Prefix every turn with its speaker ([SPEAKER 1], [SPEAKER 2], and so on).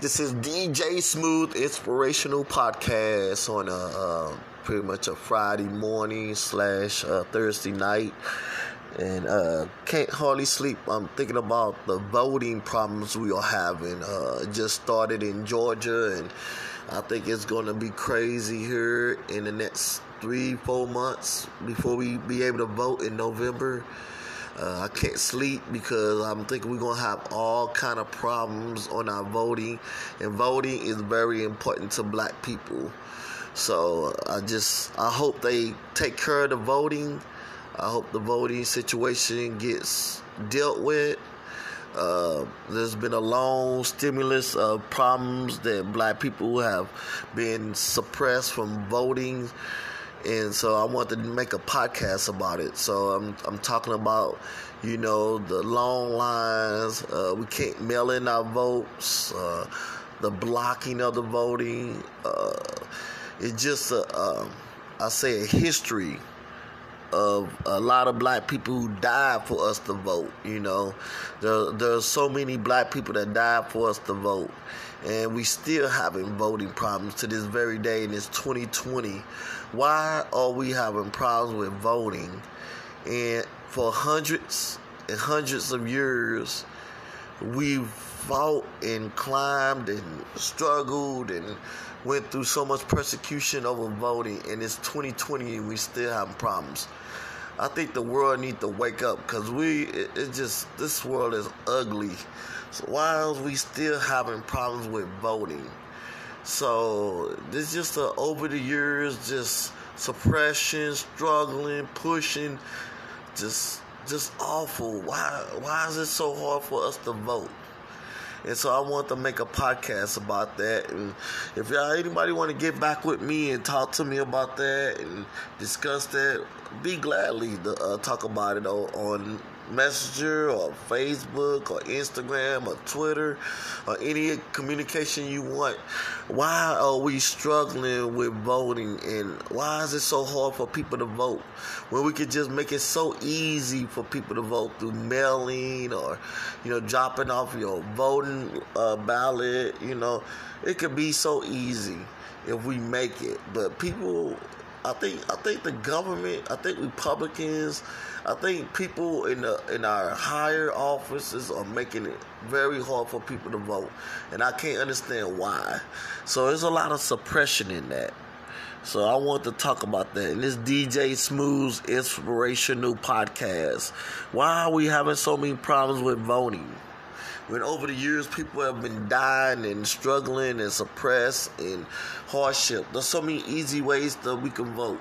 [SPEAKER 1] This is DJ Smooth Inspirational Podcast on a uh, pretty much a Friday morning slash uh, Thursday night, and uh, can't hardly sleep. I'm thinking about the voting problems we are having. Uh, just started in Georgia, and I think it's going to be crazy here in the next three, four months before we be able to vote in November. Uh, I can't sleep because I'm thinking we're gonna have all kind of problems on our voting, and voting is very important to Black people. So I just I hope they take care of the voting. I hope the voting situation gets dealt with. Uh, there's been a long stimulus of problems that Black people have been suppressed from voting and so I wanted to make a podcast about it. So I'm I'm talking about, you know, the long lines. Uh, we can't mail in our votes. Uh, the blocking of the voting. Uh, it's just a, um, I say a history of a lot of black people who died for us to vote. You know, there there's so many black people that died for us to vote, and we still having voting problems to this very day. And it's 2020. Why are we having problems with voting? And for hundreds and hundreds of years, we've fought and climbed and struggled and went through so much persecution over voting and it's 2020 and we still having problems. I think the world need to wake up because we it, it, just this world is ugly. So why are we still having problems with voting? So this just a, over the years just suppression struggling pushing just just awful. Why why is it so hard for us to vote and so I want to make a podcast about that. And if y'all anybody want to get back with me and talk to me about that and discuss that, be gladly to uh, talk about it on, on Messenger or Facebook or Instagram or Twitter or any communication you want. Why are we struggling with voting and why is it so hard for people to vote when we could just make it so easy for people to vote through mailing or you know dropping off your voting uh, ballot? You know, it could be so easy if we make it, but people I think I think the government, I think Republicans, I think people in the in our higher offices are making it very hard for people to vote, and I can't understand why. So there's a lot of suppression in that. So I want to talk about that in this DJ Smooth's inspirational podcast. Why are we having so many problems with voting? When over the years people have been dying and struggling and suppressed and hardship. There's so many easy ways that we can vote.